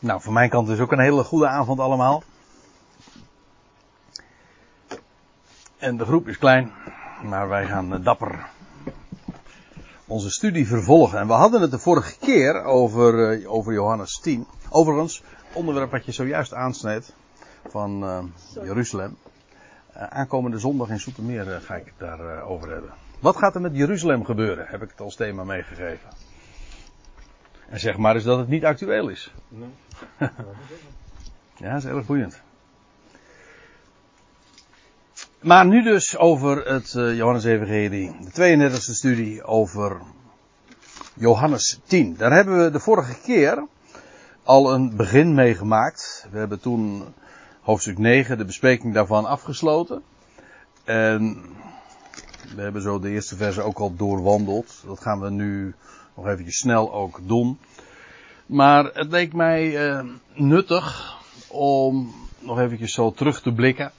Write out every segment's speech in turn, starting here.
Nou, van mijn kant is ook een hele goede avond allemaal. En de groep is klein, maar wij gaan eh, dapper onze studie vervolgen. En we hadden het de vorige keer over, uh, over Johannes 10. Overigens, onderwerp wat je zojuist aansneed van uh, Jeruzalem. Uh, aankomende zondag in Soetermeer ga ik het daarover over hebben. Wat gaat er met Jeruzalem gebeuren? Heb ik het als thema meegegeven. En zeg maar eens dat het niet actueel is. Nee. ja, dat is erg boeiend. Maar nu dus over het uh, Johannes Evangelie, de 32e studie over Johannes 10. Daar hebben we de vorige keer al een begin mee gemaakt. We hebben toen hoofdstuk 9, de bespreking daarvan afgesloten. En we hebben zo de eerste verse ook al doorwandeld. Dat gaan we nu nog eventjes snel ook doen. Maar het leek mij uh, nuttig om nog eventjes zo terug te blikken.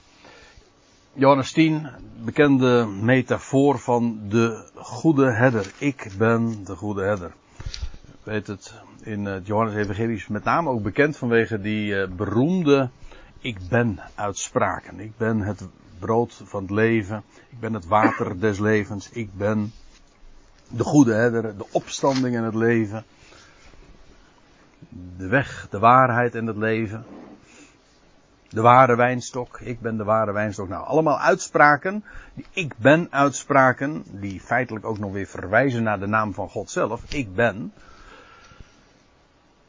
Johannes 10, bekende metafoor van de goede herder. Ik ben de goede herder. Weet het, in het Johannes Evangelie is met name ook bekend vanwege die uh, beroemde ik ben uitspraken. Ik ben het brood van het leven. Ik ben het water des levens. Ik ben de goede herder, de opstanding en het leven. De weg, de waarheid en het leven. De ware wijnstok. Ik ben de ware wijnstok. Nou, allemaal uitspraken. Die ik ben uitspraken. Die feitelijk ook nog weer verwijzen naar de naam van God zelf. Ik ben.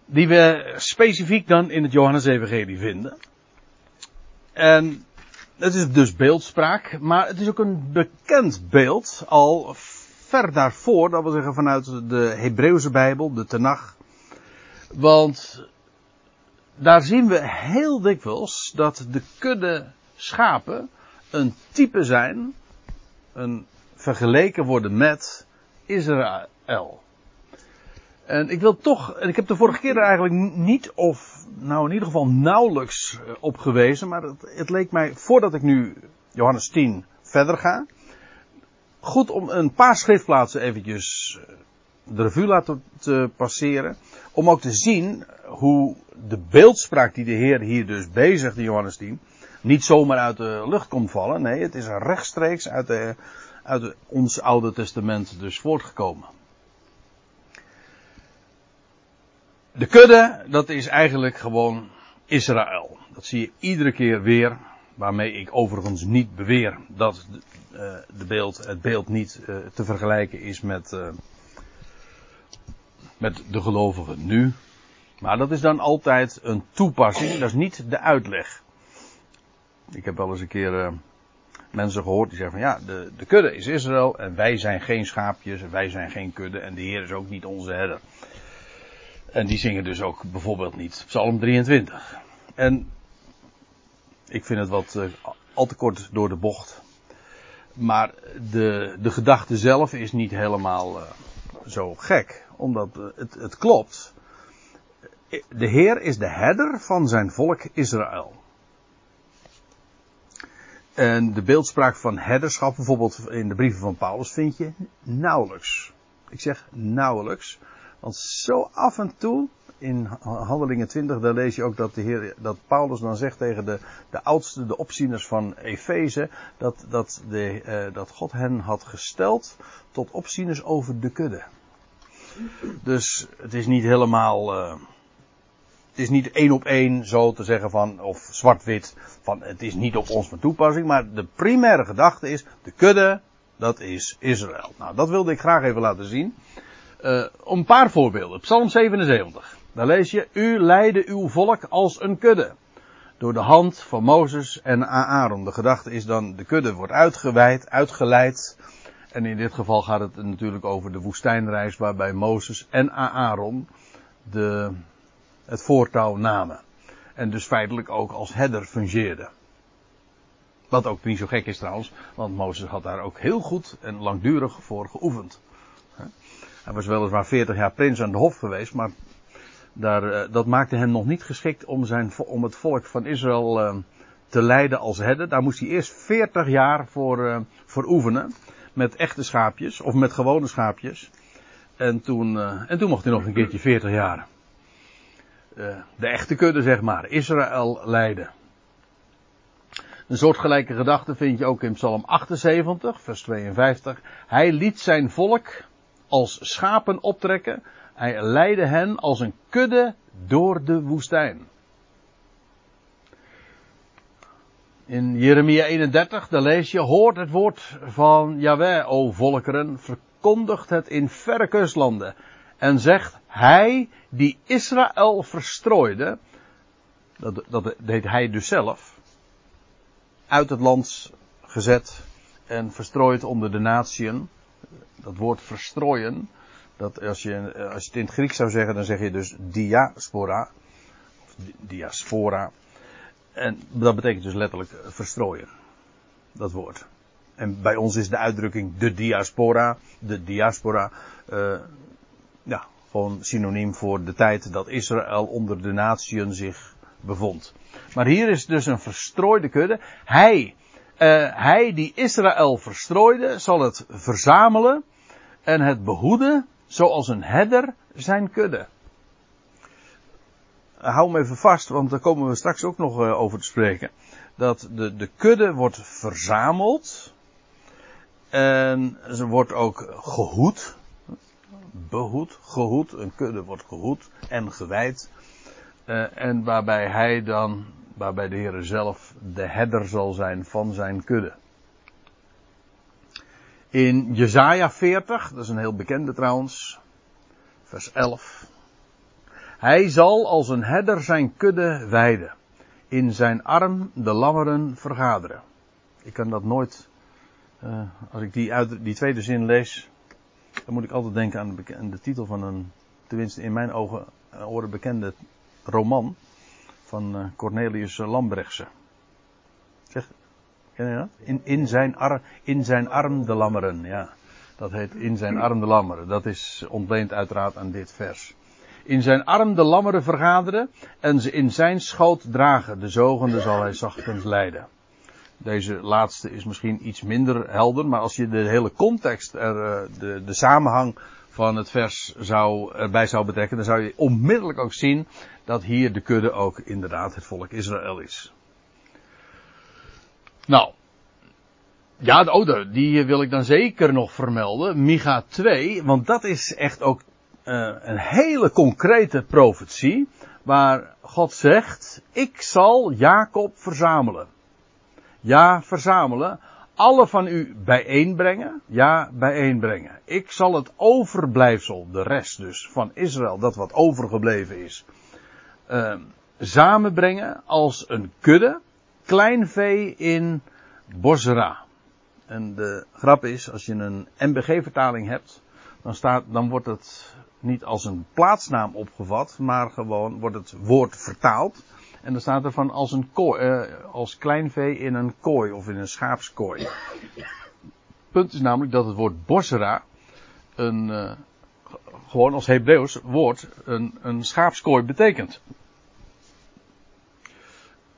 Die we specifiek dan in het Johannes Evangelie vinden. En het is dus beeldspraak. Maar het is ook een bekend beeld. Al ver daarvoor. Dat wil zeggen vanuit de Hebreeuwse Bijbel. De Tenach. Want daar zien we heel dikwijls dat de kudde schapen een type zijn, een vergeleken worden met Israël. En ik wil toch, en ik heb de vorige keer er eigenlijk niet of, nou in ieder geval nauwelijks eh, op gewezen, maar het, het leek mij, voordat ik nu Johannes 10 verder ga, goed om een paar schriftplaatsen eventjes eh, de revue laten te passeren. Om ook te zien hoe de beeldspraak die de Heer hier dus bezigt in Johannes 10, niet zomaar uit de lucht komt vallen. Nee, het is rechtstreeks uit, de, uit ons Oude Testament dus voortgekomen. De kudde, dat is eigenlijk gewoon Israël. Dat zie je iedere keer weer. Waarmee ik overigens niet beweer dat de, de beeld, het beeld niet uh, te vergelijken is met, uh, met de gelovigen nu. Maar dat is dan altijd een toepassing, dat is niet de uitleg. Ik heb wel eens een keer mensen gehoord die zeggen van ja, de, de kudde is Israël en wij zijn geen schaapjes, wij zijn geen kudde en de Heer is ook niet onze herder. En die zingen dus ook bijvoorbeeld niet Psalm 23. En ik vind het wat uh, al te kort door de bocht. Maar de, de gedachte zelf is niet helemaal uh, zo gek. Omdat het, het klopt de Heer is de herder van zijn volk Israël. En de beeldspraak van herderschap, bijvoorbeeld in de brieven van Paulus, vind je nauwelijks. Ik zeg nauwelijks. Want zo af en toe, in Handelingen 20, daar lees je ook dat, de Heer, dat Paulus dan zegt tegen de, de oudste, de opzieners van Efeze, dat, dat, de, uh, dat God hen had gesteld tot opzieners over de kudde. Dus het is niet helemaal. Uh, het is niet één op één zo te zeggen van, of zwart-wit, van het is niet op ons van toepassing, maar de primaire gedachte is, de kudde, dat is Israël. Nou, dat wilde ik graag even laten zien. Om een paar voorbeelden. Psalm 77. Daar lees je, u leidde uw volk als een kudde. Door de hand van Mozes en Aaron. De gedachte is dan, de kudde wordt uitgeweid, uitgeleid. En in dit geval gaat het natuurlijk over de woestijnreis waarbij Mozes en Aaron de het voortouw namen. En dus feitelijk ook als herder fungeerden. Wat ook niet zo gek is trouwens, want Mozes had daar ook heel goed en langdurig voor geoefend. Hij was weliswaar 40 jaar prins aan de hof geweest, maar daar, eh, dat maakte hem nog niet geschikt om, zijn, om het volk van Israël uh, te leiden als herder. Daar moest hij eerst 40 jaar voor, uh, voor oefenen. Met echte schaapjes, of met gewone schaapjes. En toen, en toen mocht hij nog een keertje 40 jaar. de echte kudde, zeg maar, Israël leidde. Een soortgelijke gedachte vind je ook in Psalm 78, vers 52. Hij liet zijn volk als schapen optrekken. Hij leidde hen als een kudde door de woestijn. In Jeremia 31, daar lees je, hoort het woord van Yahweh, o volkeren, verkondigt het in verre kustlanden. En zegt, hij die Israël verstrooide, dat, dat deed hij dus zelf, uit het land gezet en verstrooid onder de natieën. Dat woord verstrooien, dat als je, als je het in het Grieks zou zeggen, dan zeg je dus diaspora, of diaspora. En dat betekent dus letterlijk verstrooien. Dat woord. En bij ons is de uitdrukking de diaspora, de diaspora, uh, ja, gewoon synoniem voor de tijd dat Israël onder de natieën zich bevond. Maar hier is dus een verstrooide kudde. Hij, uh, hij die Israël verstrooide, zal het verzamelen en het behoeden zoals een herder zijn kudde. Hou hem even vast, want daar komen we straks ook nog uh, over te spreken. Dat de, de kudde wordt verzameld. En ze wordt ook gehoed. Behoed, gehoed. Een kudde wordt gehoed en gewijd. Uh, en waarbij hij dan, waarbij de Heer zelf de herder zal zijn van zijn kudde. In Jezaja 40, dat is een heel bekende trouwens, vers 11. Hij zal als een herder zijn kudde weiden, in zijn arm de lammeren vergaderen. Ik kan dat nooit, uh, als ik die, die tweede zin lees, dan moet ik altijd denken aan de, titel van een, tenminste in mijn ogen, oren bekende roman van uh, Cornelius Lambrechtse. Zeg, ken je dat? In, in, zijn ar, in zijn arm de lammeren, ja. Dat heet In zijn arm de lammeren. Dat is ontleend uiteraard aan dit vers. In zijn arm de lammeren vergaderen en ze in zijn schoot dragen. De zogende zal hij zachtens leiden. Deze laatste is misschien iets minder helder, maar als je de hele context, er, eh, de, de samenhang van het vers zou, erbij zou betrekken, dan zou je onmiddellijk ook zien dat hier de kudde ook inderdaad het volk Israël is. Nou, ja, oh, die wil ik dan zeker nog vermelden. Micha 2, want dat is echt ook uh, een hele concrete profetie. Waar God zegt, ik zal Jacob verzamelen. Ja, verzamelen. Alle van u bijeenbrengen. Ja, bijeenbrengen. Ik zal het overblijfsel, de rest dus, van Israël, dat wat overgebleven is, uh, samenbrengen als een kudde. Klein vee in Bosra. En de grap is, als je een MBG-vertaling hebt, dan, staat, dan wordt het niet als een plaatsnaam opgevat, maar gewoon wordt het woord vertaald. En dan staat er van als een kooi, eh, als klein vee in een kooi of in een schaapskooi. Punt is namelijk dat het woord Bosra een, uh, gewoon als Hebreeuws woord een, een schaapskooi betekent.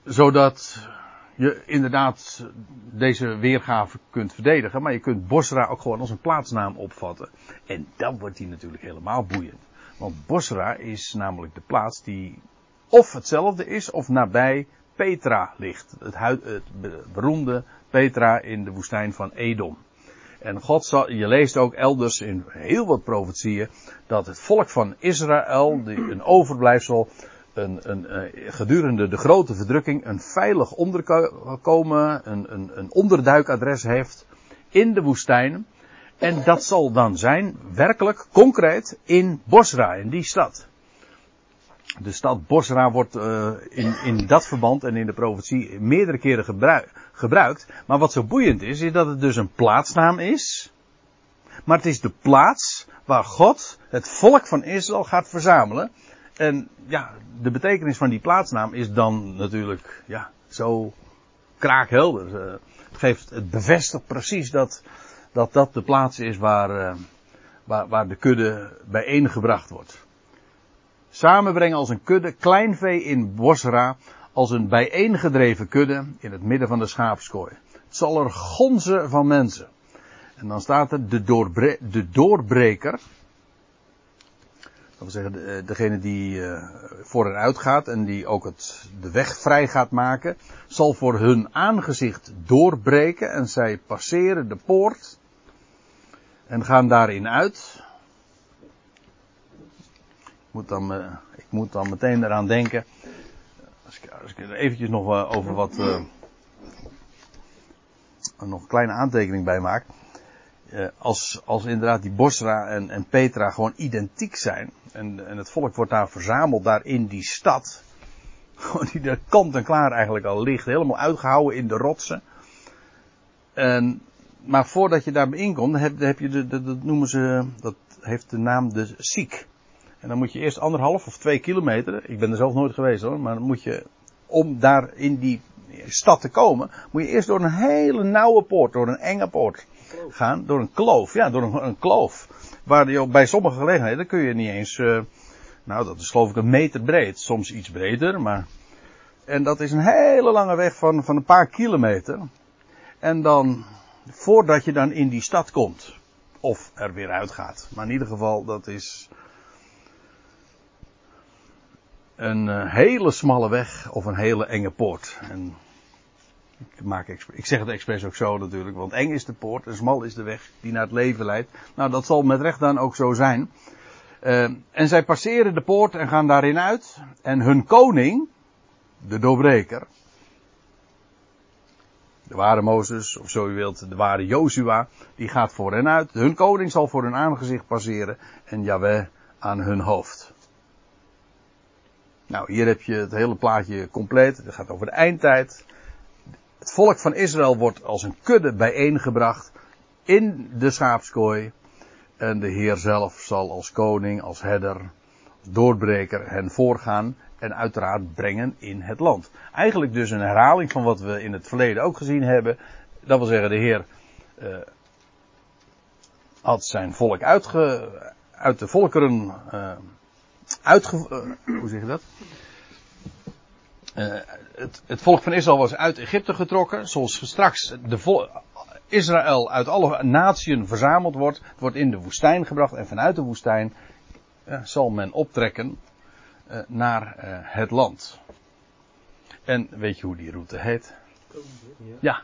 Zodat je inderdaad deze weergave kunt verdedigen, maar je kunt Bosra ook gewoon als een plaatsnaam opvatten. En dan wordt die natuurlijk helemaal boeiend. Want Bosra is namelijk de plaats die of hetzelfde is of nabij Petra ligt. Het, het beroemde Petra in de woestijn van Edom. En God zal, je leest ook elders in heel wat profetieën dat het volk van Israël, een overblijfsel een, een, uh, gedurende de grote verdrukking een veilig onderkomen, een, een, een onderduikadres heeft in de woestijn. En dat zal dan zijn, werkelijk, concreet, in Bosra, in die stad. De stad Bosra wordt uh, in, in dat verband en in de profetie meerdere keren gebruik, gebruikt. Maar wat zo boeiend is, is dat het dus een plaatsnaam is. Maar het is de plaats waar God het volk van Israël gaat verzamelen. En ja, de betekenis van die plaatsnaam is dan natuurlijk ja, zo kraakhelder. Uh, het, geeft, het bevestigt precies dat, dat dat de plaats is waar, uh, waar, waar de kudde bijeengebracht wordt. Samenbrengen als een kudde, klein vee in Bosra, als een bijeengedreven kudde in het midden van de schaapskooi. Het zal er gonzen van mensen. En dan staat er de, doorbre de doorbreker, Dat wil zeggen, de, degene die uh, voor en uit gaat en die ook het, de weg vrij gaat maken, zal voor hun aangezicht doorbreken en zij passeren de poort en gaan daarin uit. Ik moet dan, uh, ik moet dan meteen eraan denken, als ik, als ik er eventjes nog over wat, nog een kleine aantekening bij maak. Als, als inderdaad die Bosra en, en Petra gewoon identiek zijn, en, en het volk wordt daar verzameld, daar in die stad. Die er kant en klaar eigenlijk al ligt. Helemaal uitgehouden in de rotsen. En, maar voordat je daar inkomt, heb, heb je de, dat noemen ze, dat heeft de naam de Siek. En dan moet je eerst anderhalf of twee kilometer, ik ben er zelf nooit geweest hoor, maar dan moet je, om daar in die stad te komen, moet je eerst door een hele nauwe poort, door een enge poort gaan, door een kloof, ja, door een, kloof. Waar je bij sommige gelegenheden kun je niet eens, uh, nou dat is geloof ik een meter breed, soms iets breder, maar. En dat is een hele lange weg van, van een paar kilometer. En dan, voordat je dan in die stad komt, of er weer uitgaat. Maar in ieder geval, dat is een uh, hele smalle weg of een hele enge poort. En ik, maak, ik zeg het expres ook zo natuurlijk, want eng is de poort en smal is de weg die naar het leven leidt. Nou, dat zal met recht dan ook zo zijn. Uh, en zij passeren de poort en gaan daarin uit. En hun koning, de doorbreker, de ware Mozes, of zo u wilt, de ware Jozua, die gaat voor hen uit. Hun koning zal voor hun aangezicht passeren en Yahweh aan hun hoofd. Nou, hier heb je het hele plaatje compleet. Het gaat over de eindtijd. Het volk van Israël wordt als een kudde bijeengebracht in de schaapskooi. En de Heer zelf zal als koning, als herder, als doorbreker hen voorgaan en uiteraard brengen in het land. Eigenlijk dus een herhaling van wat we in het verleden ook gezien hebben. Dat wil zeggen, de Heer uh, had zijn volk uitge, uit de volkeren uh, uitge, uh, hoe zeg je dat? Uh, het, het, volk van Israël was uit Egypte getrokken, zoals straks de Israël uit alle naties verzameld wordt, wordt in de woestijn gebracht en vanuit de woestijn uh, zal men optrekken uh, naar het land. En weet je hoe die route heet? Ja,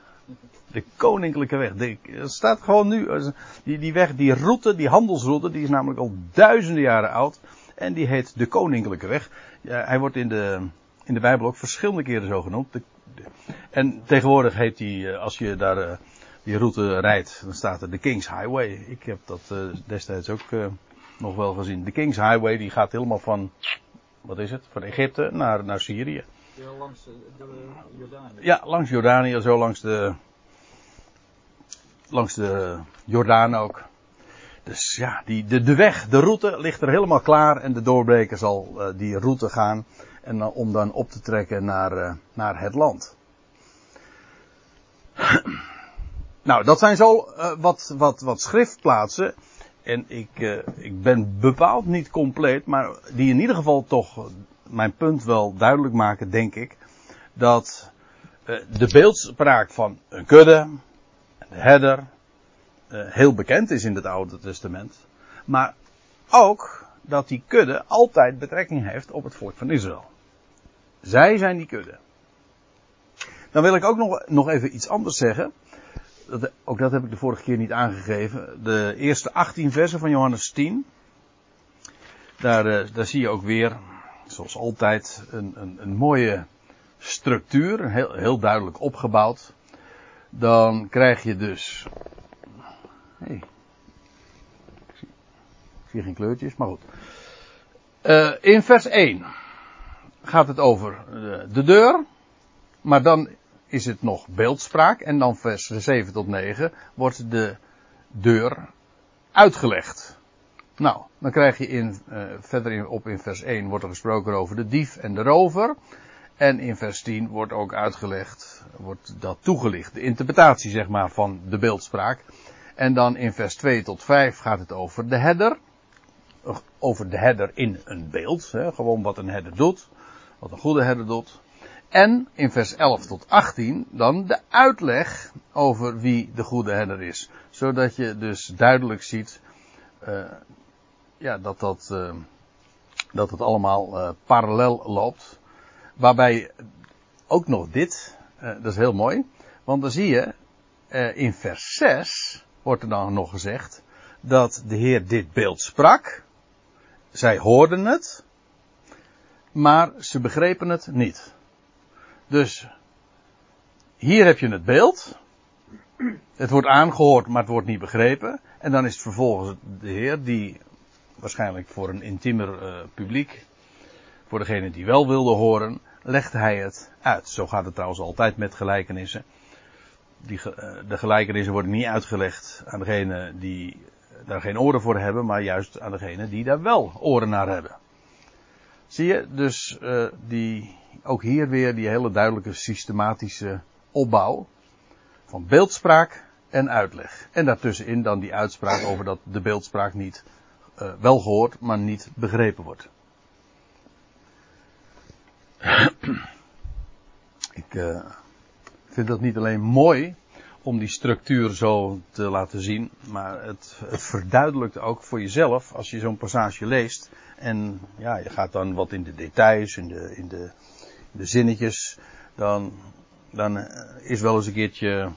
de koninklijke weg. Het staat gewoon nu, die, die weg, die route, die handelsroute, die is namelijk al duizenden jaren oud. En die heet de koninklijke weg. Hij wordt in de, in de Bijbel ook verschillende keren zo genoemd. De, en tegenwoordig heet die, eh, als je daar uh, die route rijdt, dan staat er de King's Highway. Ik heb dat uh, destijds ook nog wel gezien. De King's Highway die gaat helemaal van, wat is het, van Egypte naar, naar Syrië. Ja, langs Jordanië. Ja, langs Jordanië, zo langs de, langs de Jordaan ook. Dus ja, die, de, de weg, de route ligt er helemaal klaar en de doorbreker zal uh, die route gaan en dan, om dan op te trekken naar, uh, naar het land. nou, dat zijn zo uh, wat, wat, wat schriftplaatsen. En ik, ik ben bepaald niet compleet, maar die in ieder geval toch mijn punt wel duidelijk maken, denk ik. Dat de beeldspraak van een kudde, een herder, heel bekend is in het Oude Testament. Maar ook dat die kudde altijd betrekking heeft op het volk van Israël. Zij zijn die kudde. Dan wil ik ook nog, nog even iets anders zeggen. Ook dat heb ik de vorige keer niet aangegeven. De eerste 18 versen van Johannes 10. Daar, eh, daar zie je ook weer, zoals altijd, een, een, een mooie structuur. Heel, heel duidelijk opgebouwd. Dan krijg je dus. Hey. Ik, zie, geen kleurtjes, maar goed. Uh, in vers 1 gaat het over de deur. Maar dan is het nog beeldspraak. En dan vers 7 tot 9 wordt de deur uitgelegd. Nou, dan krijg je in, uh, verder in, op in vers 1 wordt er gesproken over de dief en de rover. En in vers 10 wordt ook uitgelegd, wordt dat toegelicht. De interpretatie zeg maar van de beeldspraak. En dan in vers 2 tot 5 gaat het over de herder. Over de herder in een beeld. Hè, gewoon wat een herder doet. Wat een goede herder doet. En in vers 11 tot 18 dan de uitleg over wie de goede herder is. Zodat je dus duidelijk ziet uh, ja, dat dat uh, Dat het allemaal uh, parallel loopt. Waarbij ook nog dit, dat is heel mooi. Want dan zie je, in vers 6 wordt er dan nog gezegd dat de Heer dit beeld sprak. Zij hoorden het, maar ze begrepen het niet. Dus hier heb je het beeld. Het wordt aangehoord, maar het wordt niet begrepen. En dan is het vervolgens de Heer die waarschijnlijk voor een intiemer uh, publiek, voor degene die wel wilde horen, legt hij het uit. Zo gaat het trouwens altijd met gelijkenissen. Die, uh, de gelijkenissen worden niet uitgelegd aan degene die daar geen oren voor hebben, maar juist aan degene die daar wel oren naar hebben. Zie je, dus uh, die, ook hier weer die hele duidelijke systematische opbouw van beeldspraak en uitleg. En daartussenin dan die uitspraak over dat de beeldspraak niet uh, wel gehoord, maar niet begrepen wordt. Ik uh, vind dat niet alleen mooi om die structuur zo te laten zien, maar het, het verduidelijkt ook voor jezelf als je zo'n passage leest. En ja, je gaat dan wat in de details, in de, in de, de zinnetjes, dan, dan is wel eens een keertje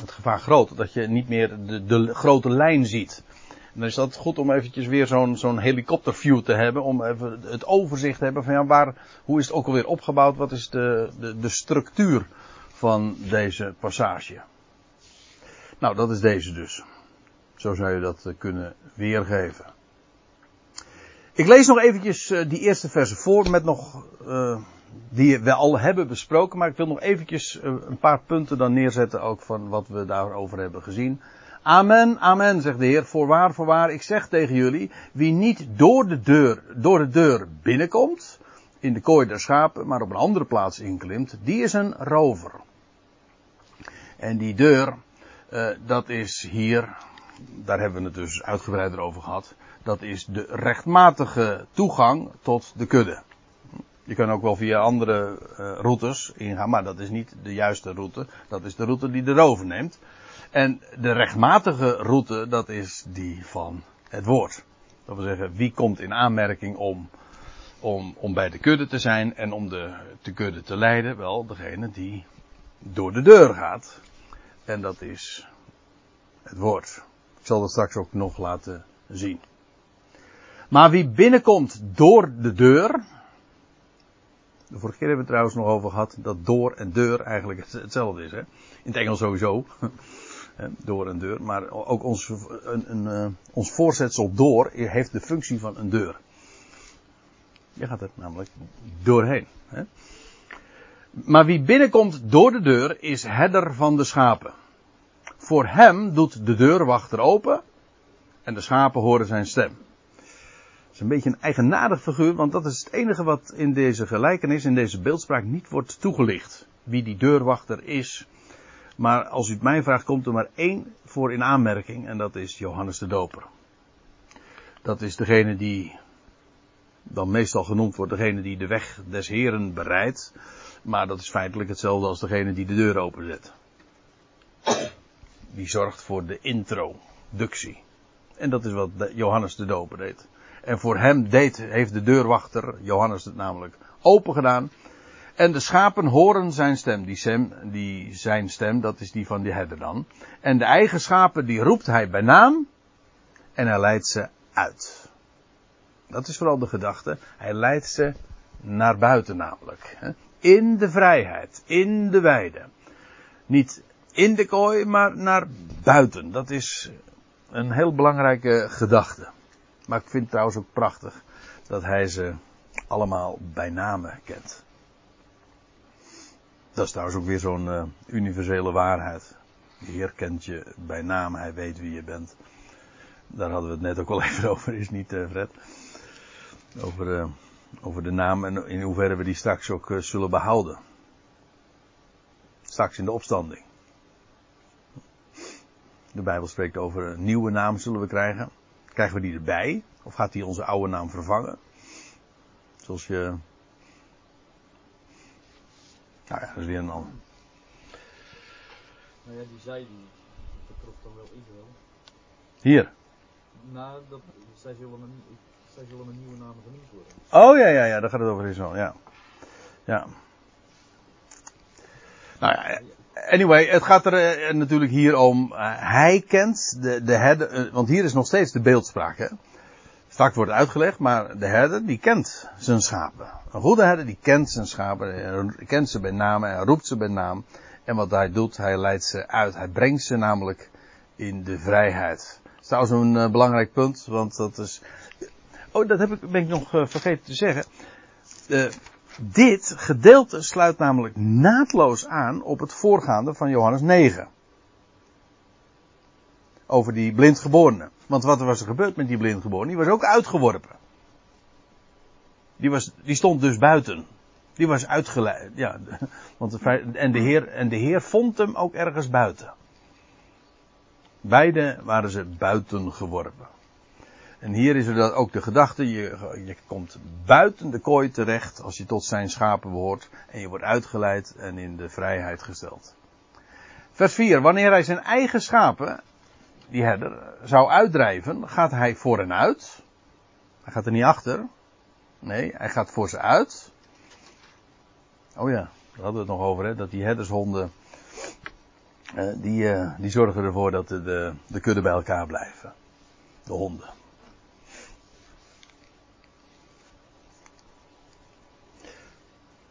het gevaar groot dat je niet meer de, de grote lijn ziet. En dan is dat goed om eventjes weer zo'n zo'n helikopterview te hebben. Om even het overzicht te hebben van ja, waar, hoe is het ook alweer opgebouwd? Wat is de, de, de structuur van deze passage? Nou, dat is deze dus. Zo zou je dat kunnen weergeven. Ik lees nog eventjes die eerste verse voor met nog, uh, die we al hebben besproken, maar ik wil nog eventjes een paar punten dan neerzetten ook van wat we daarover hebben gezien. Amen, amen, zegt de Heer. Voorwaar, voorwaar, ik zeg tegen jullie, wie niet door de deur, door de deur binnenkomt, in de kooi der schapen, maar op een andere plaats inklimt, die is een rover. En die deur, uh, dat is hier, daar hebben we het dus uitgebreider over gehad, dat is de rechtmatige toegang tot de kudde. Je kan ook wel via andere uh, routes ingaan, maar dat is niet de juiste route. Dat is de route die de rover neemt. En de rechtmatige route, dat is die van het woord. Dat wil zeggen, wie komt in aanmerking om, om, om bij de kudde te zijn en om de, de kudde te leiden? Wel, degene die door de deur gaat. En dat is het woord. Ik zal dat straks ook nog laten zien. Maar wie binnenkomt door de deur. De vorige keer hebben we het trouwens nog over gehad dat door en deur eigenlijk hetzelfde is. Hè? In het Engels sowieso. door een deur. Maar ook ons, een, een, uh, ons voorzetsel door heeft de functie van een deur. Je gaat er namelijk doorheen. Hè? Maar wie binnenkomt door de deur is herder van de schapen. Voor hem doet de deurwachter open en de schapen horen zijn stem. Dat is een beetje een eigenaardig figuur, want dat is het enige wat in deze gelijkenis, in deze beeldspraak niet wordt toegelicht. Wie die deurwachter is. Maar als u het mij vraagt, komt er maar één voor in aanmerking en dat is Johannes de Doper. Dat is degene die dan meestal genoemd wordt, degene die de weg des Heren bereidt. Maar dat is feitelijk hetzelfde als degene die de deur openzet. Die zorgt voor de introductie. En dat is wat Johannes de Doper deed. En voor hem deed, heeft de deurwachter, Johannes het namelijk, open gedaan. En de schapen horen zijn stem. Die, sem, die zijn stem, dat is die van die herder dan. En de eigen schapen, die roept hij bij naam. En hij leidt ze uit. Dat is vooral de gedachte. Hij leidt ze naar buiten namelijk. In de vrijheid. In de weide. Niet in de kooi, maar naar buiten. Dat is een heel belangrijke gedachte. Maar ik vind het trouwens ook prachtig dat hij ze allemaal bij namen kent. Dat is trouwens ook weer zo'n uh, universele waarheid. De Heer kent je bij naam, hij weet wie je bent. Daar hadden we het net ook al even over, is niet uh, Fred? Over, uh, over de naam en in hoeverre we die straks ook zullen behouden. Straks in de opstanding. De Bijbel spreekt over een nieuwe naam zullen we krijgen. Krijgen we die erbij? Of gaat die onze oude naam vervangen? Zoals je nou ja, dat is weer een ander. Nou ja, die zei die, dat betrof dan wel Israël. Hier? Nou, dat, zij zullen hem, ik Zij een nieuwe naam genoemd worden. Oh ja, ja, ja, daar gaat het over Israël, ja. Ja. Nou ja, anyway, het gaat er eh, natuurlijk hier om. eh, hij kent de, de herder, eh, want hier is nog steeds de beeldspraak. Hè? Straks wordt uitgelegd, maar de herder die kent zijn schapen. Een goede herder die kent zijn schapen, kent ze bij naam, hij roept ze bij naam. En wat hij doet, hij leidt ze uit. Hij brengt ze namelijk in de vrijheid. Dat is trouwens een belangrijk punt, want dat is. Oh, dat heb ik, ben ik nog eh, vergeten te zeggen. Eh, dit gedeelte sluit namelijk naadloos aan op het voorgaande van Johannes 9. Over die blindgeborene. Want wat was er gebeurd met die blindgeborene? Die was ook uitgeworpen. Die, was, die stond dus buiten. Die was uitgeleid. Ja, want en, de heer, en de Heer vond hem ook ergens buiten. Beide waren ze buiten geworpen. En hier is er ook de gedachte, je, je komt buiten de kooi terecht als je tot zijn schapen behoort. En je wordt uitgeleid en in de vrijheid gesteld. Vers 4. Wanneer hij zijn eigen schapen, die herder, zou uitdrijven, gaat hij voor en uit. Hij gaat er niet achter. Nee, hij gaat voor ze uit. Oh ja, daar hadden we het nog over, hè, dat die herdershonden, eh, die, eh, die zorgen ervoor dat de, de, de kudde bij elkaar blijven. De honden.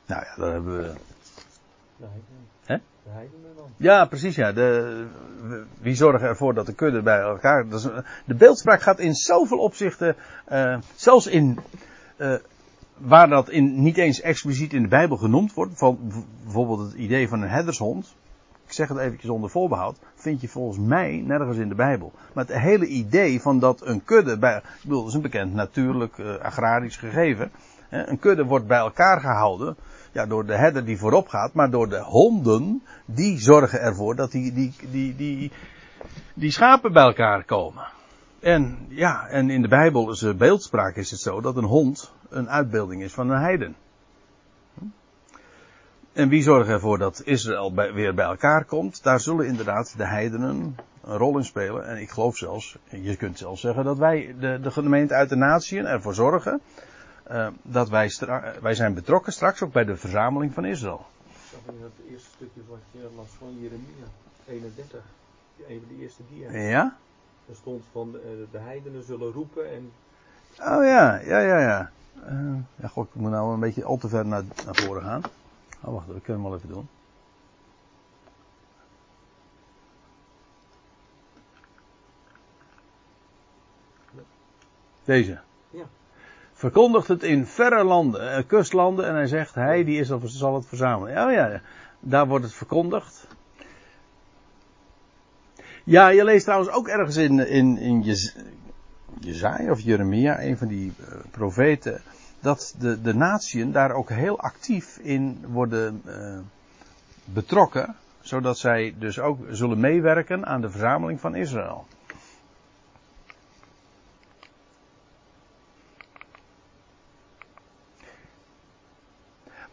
Nou ja, daar hebben we. De heidenen. Hè? De heidenen dan. Ja, precies ja. De, wie zorgen ervoor dat de kudde bij elkaar. De beeldspraak gaat in zoveel opzichten. eh, zelfs in. eh, waar dat in, niet eens expliciet in de Bijbel genoemd wordt. Van bijvoorbeeld het idee van een herdershond. Ik zeg het eventjes onder voorbehoud. Vind je volgens mij nergens in de Bijbel. Maar het hele idee van dat een kudde. Bij, ik bedoel, dat is een bekend natuurlijk eh, agrarisch gegeven. Een kudde wordt bij elkaar gehouden. Ja, door de herder die voorop gaat. Maar door de honden. Die zorgen ervoor dat die, die, die, die, die schapen bij elkaar komen. En ja, en in de Bijbel is de beeldspraak is het zo dat een hond een uitbeelding is van een heiden. En wie zorgt ervoor dat Israël weer bij elkaar komt? Daar zullen inderdaad de heidenen een rol in spelen. En ik geloof zelfs, je kunt zelfs zeggen dat wij, de, de gemeente uit de natieën, ervoor zorgen eh, dat wij, wij zijn betrokken straks ook bij de verzameling van Israël. Ik zag in het eerste stukje wat je las van Jeremia 31. Die- Een van de eerste dia. Ja? Er stond van eh, de heidenen zullen roepen en Oh ja, ja, ja, ja. Eh, ja, god, ik moet nou een beetje al te ver naar, naar voren gaan. Oh, wacht, dat kunnen we wel even doen. Deze. Verkondigt het in verre landen, eh, kustlanden, en hij zegt, hij die is of zal het verzamelen. Ja, ja, daar wordt het verkondigd. Ja, je leest trouwens ook ergens in, in, in Jez- Jezaja of Jeremia, een van die eh, profeten, dat de, de natieën daar ook heel actief in worden eh, betrokken, zodat zij dus ook zullen meewerken aan de verzameling van Israël.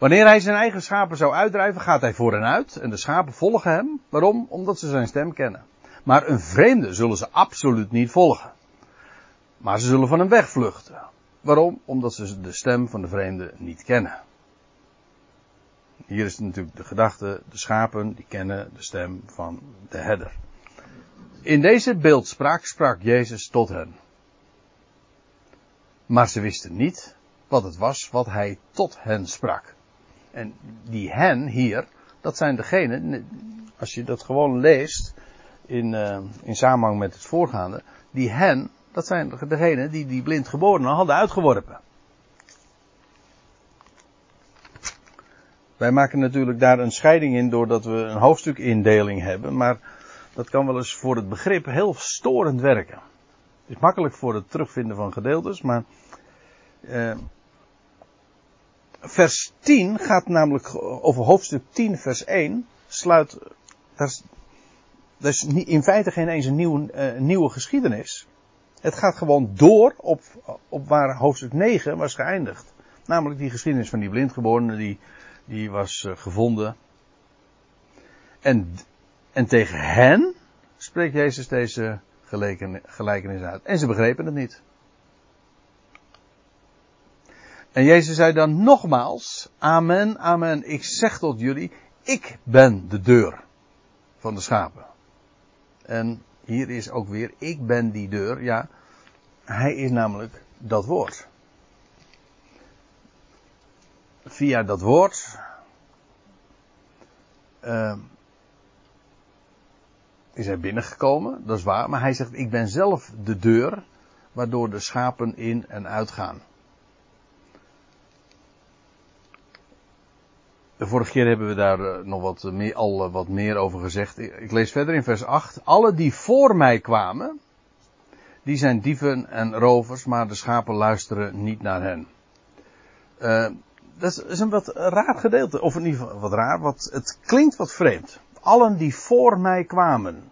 Wanneer hij zijn eigen schapen zou uitdrijven, gaat hij voor hen uit en de schapen volgen hem. Waarom? Omdat ze zijn stem kennen. Maar een vreemde zullen ze absoluut niet volgen. Maar ze zullen van hem wegvluchten. Waarom? Omdat ze de stem van de vreemde niet kennen. Hier is natuurlijk de gedachte, de schapen die kennen de stem van de herder. In deze beeldspraak sprak Jezus tot hen. Maar ze wisten niet wat het was wat hij tot hen sprak. En die hen hier, dat zijn degenen, als je dat gewoon leest in, eh, in samenhang met het voorgaande, die hen, dat zijn degenen die die blindgeborenen hadden uitgeworpen. Wij maken natuurlijk daar een scheiding in doordat we een hoofdstukindeling hebben, maar dat kan wel eens voor het begrip heel storend werken. Het is makkelijk voor het terugvinden van gedeeltes, maar eh, vers 10 gaat namelijk over hoofdstuk 10, vers 1. Sluit. Dat is, dat in feite geen eens een nieuwe, eh, nieuwe geschiedenis. Het gaat gewoon door op, op waar hoofdstuk 9 was geëindigd. Namelijk die geschiedenis van die blindgeborene die, die was eh, gevonden. En, en tegen hen spreekt Jezus deze gelijkenis uit. En ze begrepen het niet. En Jezus zei dan nogmaals, amen, amen, ik zeg tot jullie, ik ben de deur van de schapen. En hier is ook weer, ik ben die deur, ja, hij is namelijk dat woord. Via dat woord uh, is hij binnengekomen, dat is waar, maar hij zegt, ik ben zelf de deur waardoor de schapen in en uitgaan. De vorige keer hebben we daar eh, nog wat meer, al eh, wat meer over gezegd. Ik lees verder in vers 8. Alle die voor mij kwamen, die zijn dieven en rovers, maar de schapen luisteren niet naar hen. Dat is een wat raar gedeelte, of in ieder geval wat raar, wat, het klinkt wat vreemd. Allen die voor mij kwamen.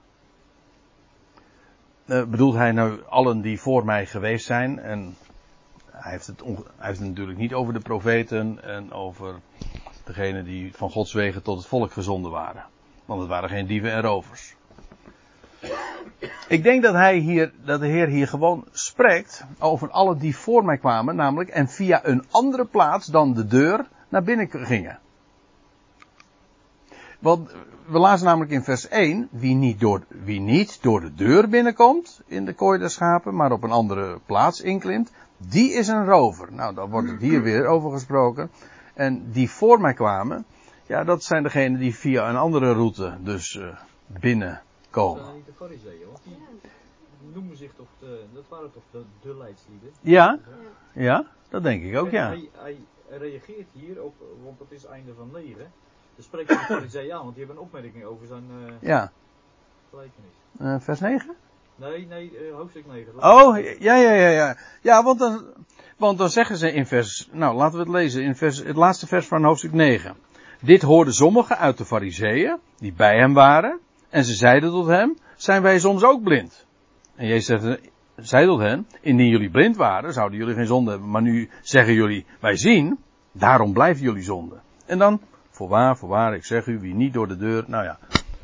Bedoelt hij nou allen die voor mij geweest zijn? En hij heeft, het hij heeft het natuurlijk niet over de profeten en over degenen die van Gods wegen tot het volk gezonden waren. Want het waren geen dieven en rovers. Ik denk dat hij hier, dat de Heer hier gewoon spreekt over alle die voor mij kwamen, namelijk en via een andere plaats dan de deur naar binnen gingen. Want we lazen namelijk in vers 1, wie niet, door, wie niet door de deur binnenkomt in de kooi der schapen, maar op een andere plaats inklimt, die is een rover. Nou, dan wordt het hier weer over gesproken. En die voor mij kwamen, ja, dat zijn degenen die via een andere route dus uh, binnenkomen. Dat zijn niet de fariseeën, want die noemen zich toch, de, dat waren toch de, de leidslieden? Ja, ja, dat denk ik ook, ja. Hij, hij reageert hier op, want het is einde van 9. Dan spreekt de fariseeën aan, want die hebben een opmerking over zijn uh, ja. gelijkenis. Uh, vers 9? Nee, nee, uh, hoofdstuk 9. Oh, ja, ja, ja, ja. Ja, want dan, want dan zeggen ze in vers, nou laten we het lezen, in vers, het laatste vers van hoofdstuk 9. Dit hoorden sommigen uit de fariseeën, die bij hem waren, en ze zeiden tot hem, zijn wij soms ook blind? En Jezus zei tot hen, indien jullie blind waren, zouden jullie geen zonde hebben, maar nu zeggen jullie, wij zien, daarom blijven jullie zonde. En dan, voorwaar, voorwaar, ik zeg u, wie niet door de deur, nou ja.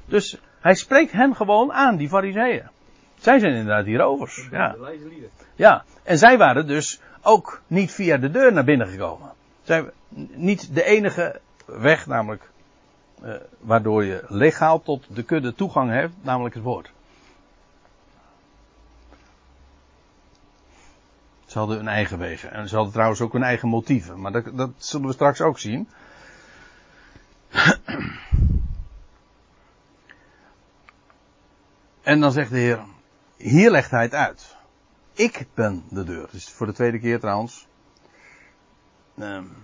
Dus hij spreekt hen gewoon aan, die fariseeën. Zij zijn inderdaad hier rovers. Ja. ja, en zij waren dus ook niet via de deur naar binnen gekomen. Zij, niet de enige weg, namelijk, uh, waardoor je legaal tot de kudde toegang hebt, namelijk het woord. Ze hadden hun eigen wegen. En ze hadden trouwens ook hun eigen motieven. Maar dat, dat zullen we straks ook zien. En dan zegt de Heer, hier legt hij het uit. Ik ben de deur. Dus voor de tweede keer trouwens. Um,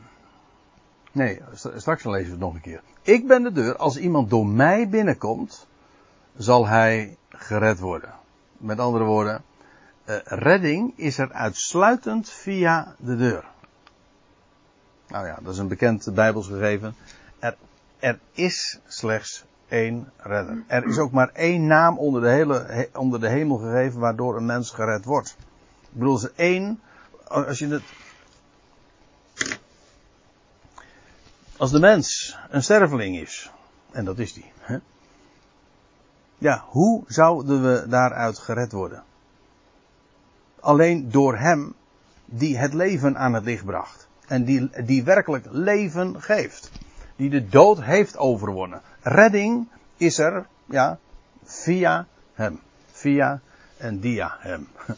nee, straks lezen we het nog een keer. Ik ben de deur. Als iemand door mij binnenkomt, zal hij gered worden. Met andere woorden, uh, redding is er uitsluitend via de deur. Nou ja, dat is een bekend Bijbelsgegeven. Er, er is slechts één redder. Er is ook maar één naam onder de, hele, onder de hemel gegeven waardoor een mens gered wordt. Ik bedoel, is één, als je het. Als de mens een sterveling is, en dat is die, hè? ja, hoe zouden we daaruit gered worden? Alleen door hem die het leven aan het licht bracht. En die, die werkelijk leven geeft. Die de dood heeft overwonnen. Redding is er, ja, via hem. Via en dia hem.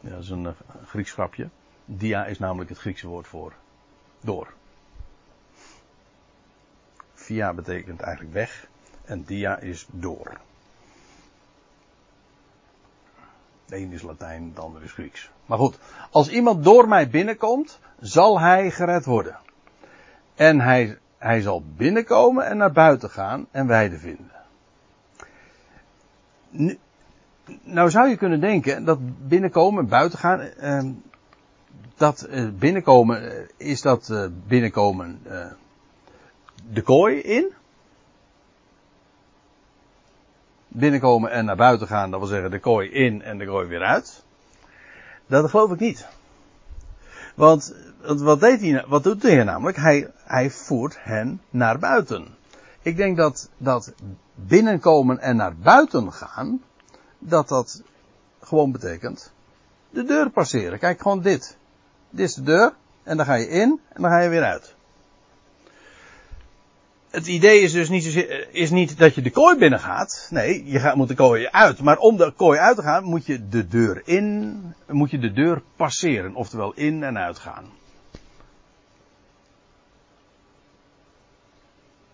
Ja, dat is een uh, Grieks grapje. Dia is namelijk het Griekse woord voor door. Via betekent eigenlijk weg. En dia is door. De een is Latijn, de ander is Grieks. Maar goed, als iemand door mij binnenkomt, zal hij gered worden. En hij, hij zal binnenkomen en naar buiten gaan en weide vinden. Nou zou je kunnen denken dat binnenkomen en buiten gaan, eh, dat eh, binnenkomen, eh, is dat eh, binnenkomen eh, de kooi in? binnenkomen en naar buiten gaan, dat wil zeggen de kooi in en de kooi weer uit. Dat geloof ik niet. Want wat, deed hij, wat doet Heer namelijk? Hij, hij voert hen naar buiten. Ik denk dat, dat binnenkomen en naar buiten gaan, dat dat gewoon betekent de deur passeren. Kijk, gewoon dit. Dit is de deur. en dan ga je in en dan ga je weer uit. Het idee is dus niet, is niet dat je de kooi binnen gaat. Nee, je gaat, moet de kooi uit. Maar om de kooi uit te gaan, moet je de deur in, moet je de deur passeren. Oftewel in en uit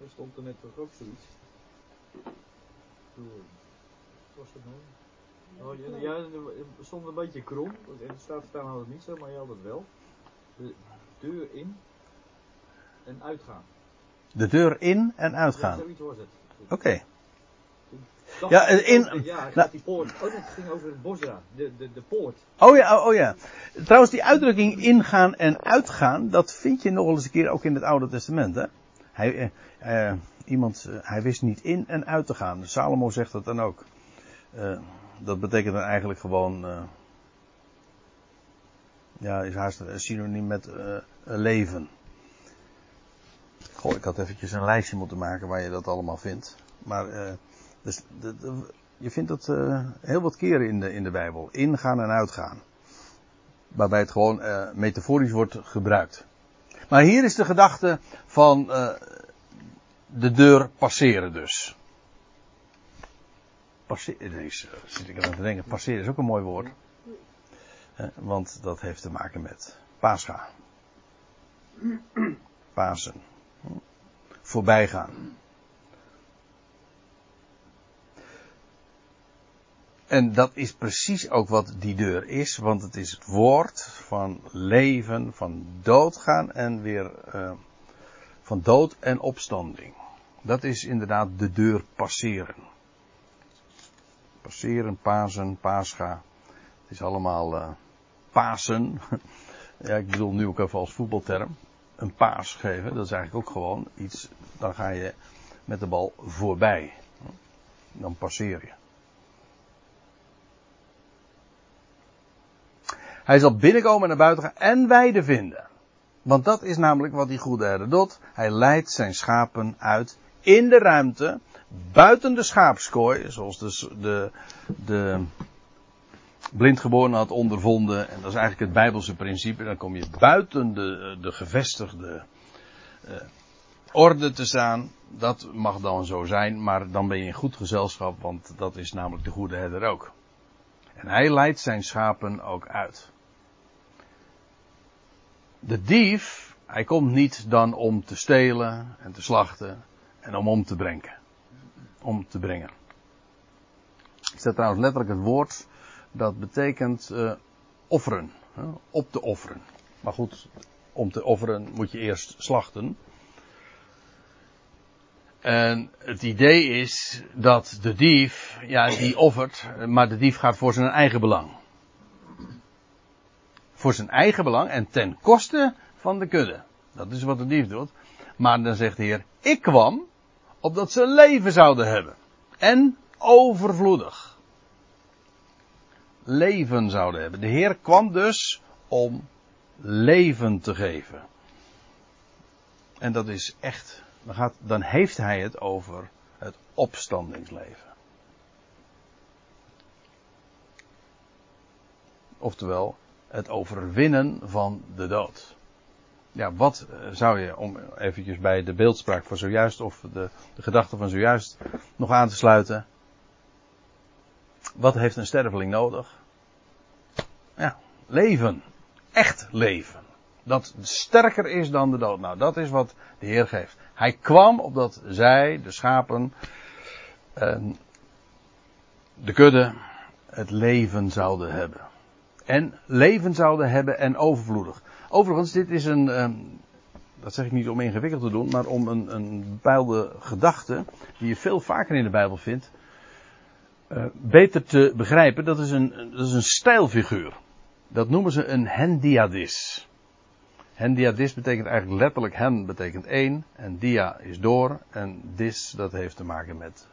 Er stond er net toch ook zoiets. Was het nou? Oh, ja, ja, het stond een beetje krom. In de Statenvertaling had het niet zo, maar je had het wel. De deur in en uitgaan. De deur in en Ja, uitgaan. zoiets was het. Oké. Ja, ik in- ook, ja, nou- die poort. Oh, dat ging over het Bosra. De, de, de poort. Oh ja, oh, oh ja. Trouwens, die uitdrukking ingaan en uitgaan, dat vind je nog wel eens een keer ook in het Oude Testament, hè? Hij, eh, iemand, eh, hij wist niet in en uit te gaan. Salomo zegt dat dan ook. Eh, dat betekent dan eigenlijk gewoon, ja, is haast een synoniem met leven. Goh, ik had eventjes een lijstje moeten maken waar je dat allemaal vindt. Maar, dus, de, je vindt dat heel wat keren in de, in de Bijbel. Ingaan en uitgaan. Waarbij het gewoon metaforisch wordt gebruikt. Maar hier is de gedachte van de deur passeren dus. Passeren, nee, eh, zit ik aan te denken, passeren is ook een mooi woord. Want dat heeft te maken met Pascha. Pasen. Voorbijgaan. En dat is precies ook wat die deur is, want het is het woord van leven, van doodgaan en weer eh, van dood en opstanding. Dat is inderdaad de deur passeren. Passeren, Pasen, Pascha. Het is allemaal eh, Pasen. ja, ik bedoel nu ook even als voetbalterm. Een paas geven, dat is eigenlijk ook gewoon iets. Dan ga je met de bal voorbij. Dan passeer je. Hij zal binnenkomen en naar buiten gaan en weide vinden. Want dat is namelijk wat die goede herder doet. Hij leidt zijn schapen uit in de ruimte, buiten de schaapskooi, zoals de, de, de blindgeborene had ondervonden. En dat is eigenlijk het Bijbelse principe. Dan kom je buiten de, de gevestigde eh, orde te staan. Dat mag dan zo zijn, maar dan ben je in goed gezelschap, want dat is namelijk de goede herder ook. En hij leidt zijn schapen ook uit. De dief, hij komt niet dan om te stelen en te slachten en om om te brengen. Om te brengen. Er staat trouwens letterlijk het woord dat betekent eh, offeren. Hè, op te offeren. Maar goed, om te offeren moet je eerst slachten. En het idee is dat de dief, ja, die offert, maar de dief gaat voor zijn eigen belang. Voor zijn eigen belang en ten koste van de kudde. Dat is wat de dief doet. Maar dan zegt de Heer, ik kwam opdat ze leven zouden hebben. En overvloedig. Leven zouden hebben. De Heer kwam dus om leven te geven. En dat is echt dan, dan heeft hij het over het opstandingsleven. Oftewel, het overwinnen van de dood. Ja, wat eh, zou je, om eventjes bij de beeldspraak van zojuist, of de, de gedachte van zojuist nog aan te sluiten. Wat heeft een sterveling nodig? Ja, leven. Echt leven. Dat sterker is dan de dood. Nou, dat is wat de Heer geeft. Hij kwam opdat zij, de schapen, de kudde, het leven zouden hebben. En leven zouden hebben en overvloedig. Overigens, dit is een, dat zeg ik niet om ingewikkeld te doen, maar om een, een bepaalde gedachte, die je veel vaker in de Bijbel vindt, beter te begrijpen. Dat is een, dat is een stijlfiguur. Dat noemen ze een hendiadis. Hendiadis betekent eigenlijk letterlijk hen betekent één. En dia is door. En dis dat heeft te maken met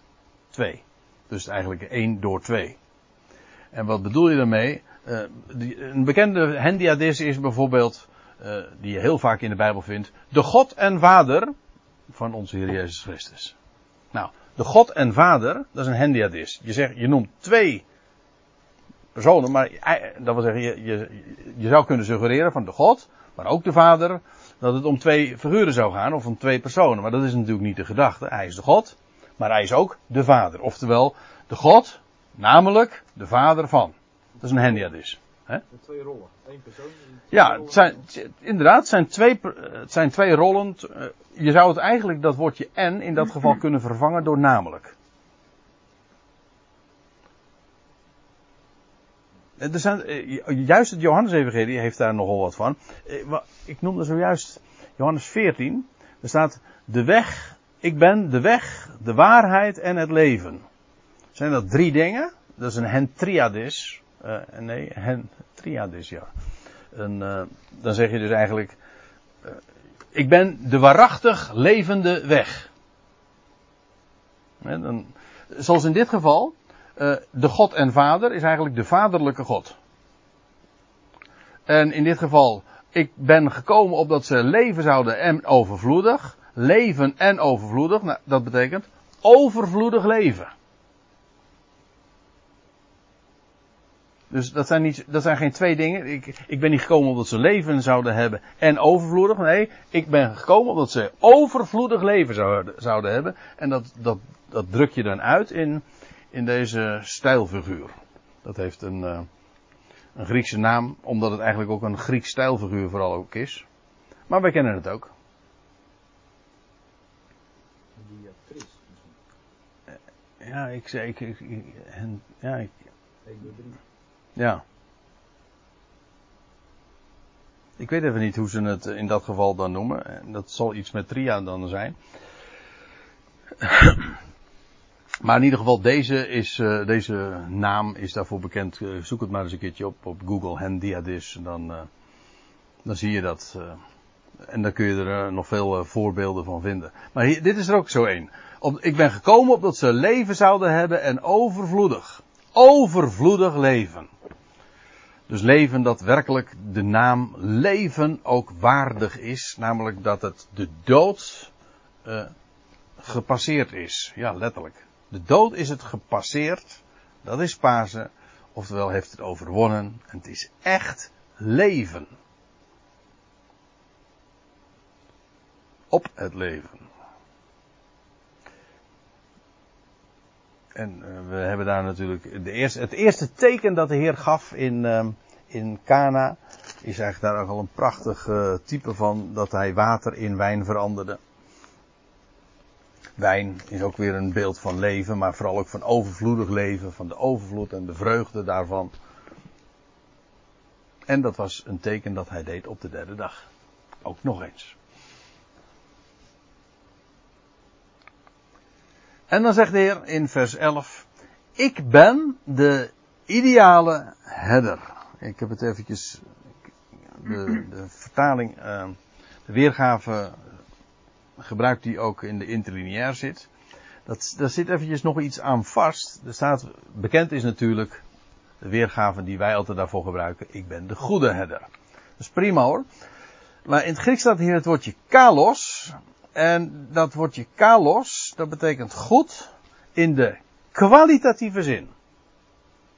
twee. Dus eigenlijk één door twee. En wat bedoel je daarmee? Die, een bekende hendiadis is bijvoorbeeld, uh, die je heel vaak in de Bijbel vindt, de God en Vader van onze Heer Jezus Christus. Nou, de God en Vader, dat is een hendiadis. Je zegt, je noemt twee personen, maar dat wil zeggen, je, je, je zou kunnen suggereren van de God, maar ook de Vader, dat het om twee figuren zou gaan, of om twee personen. Maar dat is natuurlijk niet de gedachte. Hij is de God, maar hij is ook de Vader. Oftewel, de God, namelijk de Vader van. Dat is een hendiadis. Hè? Met twee rollen. Eén persoon. Ja, het zijn, inderdaad, het zijn twee, het zijn twee rollen. Eh, je zou het eigenlijk, dat woordje en, in dat geval kunnen vervangen door namelijk. Er zijn, eh, juist het Johannes-evangelie heeft daar nogal wat van. Eh, ik noemde zojuist Johannes 14. Er staat de weg, ik ben de weg, de waarheid en het leven. Zijn dat drie dingen? Dat is een hentriadis. Uh, nee, hentriadis, ja. En, uh, dan zeg je dus eigenlijk, uh, ik ben de waarachtig levende weg. dan, zoals in dit geval, de God en Vader is eigenlijk de vaderlijke God. En in dit geval, ik ben gekomen opdat ze leven zouden en overvloedig. Leven en overvloedig, nou, dat betekent overvloedig leven. Dus dat zijn, niet, dat zijn geen twee dingen. Ik, ik ben niet gekomen omdat ze leven zouden hebben en overvloedig. Nee, ik ben gekomen omdat ze overvloedig leven zouden, zouden hebben. En dat, dat, dat druk je dan uit in, in deze stijlfiguur. Dat heeft een, uh, een Griekse naam, omdat het eigenlijk ook een Grieks stijlfiguur vooral ook is. Maar wij kennen het ook. Ja, ik zei, ik, ik, en, ja, ik, ja. Ik weet even niet hoe ze het in dat geval dan noemen. Dat zal iets met tria dan zijn. Maar in ieder geval, deze, is, uh, deze naam is daarvoor bekend. Uh, zoek het maar eens een keertje op op Google, Hendiadis. Dan, uh, dan zie je dat. en dan kun je er nog veel voorbeelden van vinden. Maar dit is er ook zo één. Ik ben gekomen opdat ze leven zouden hebben en overvloedig. Overvloedig leven. Dus leven dat werkelijk de naam leven ook waardig is. Namelijk dat het de dood gepasseerd is. Ja, letterlijk. De dood is het gepasseerd. Dat is Pasen. Oftewel heeft het overwonnen. En het is echt leven. Op het leven. En uh, we hebben daar natuurlijk de het eerste teken dat de Heer gaf in, uh, in Cana. Is eigenlijk daar ook al een prachtig uh, type van dat hij water in wijn veranderde. Wijn is ook weer een beeld van leven, maar vooral ook van overvloedig leven, van de overvloed en de vreugde daarvan. En dat was een teken dat hij deed op de derde dag. Ook nog eens. En dan zegt de Heer in vers 11: Ik ben de ideale herder. Ik heb het eventjes. De, de vertaling, uh, de weergave gebruikt die ook in de interlineair zit. Dat, daar zit eventjes nog iets aan vast. Er staat, bekend is natuurlijk de weergave die wij altijd daarvoor gebruiken. Ik ben de goede herder. Dat is prima hoor. Maar in het Grieks staat hier het woordje kalos. En dat woordje kalos, dat betekent goed in de kwalitatieve zin.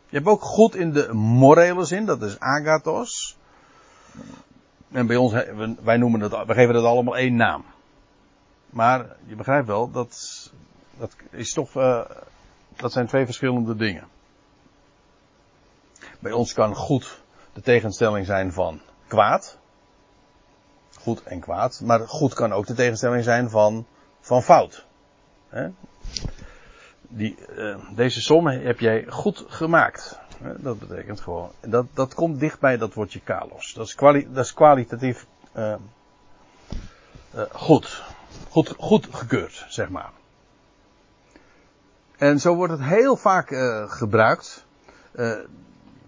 Je hebt ook goed in de morele zin, dat is agathos. En bij ons, wij noemen dat, wij geven dat allemaal één naam. Maar je begrijpt wel, dat, dat is toch, uh, dat zijn twee verschillende dingen. Bij ons kan goed de tegenstelling zijn van kwaad. Goed en kwaad. Maar goed kan ook de tegenstelling zijn van, van fout. Die, uh, deze som heb jij goed gemaakt. Dat betekent gewoon. Dat, dat komt dichtbij dat woordje kalos. Dat is, dat is kwalitatief uh, goed goed, goed gekeurd, zeg maar. En zo wordt het heel vaak gebruikt.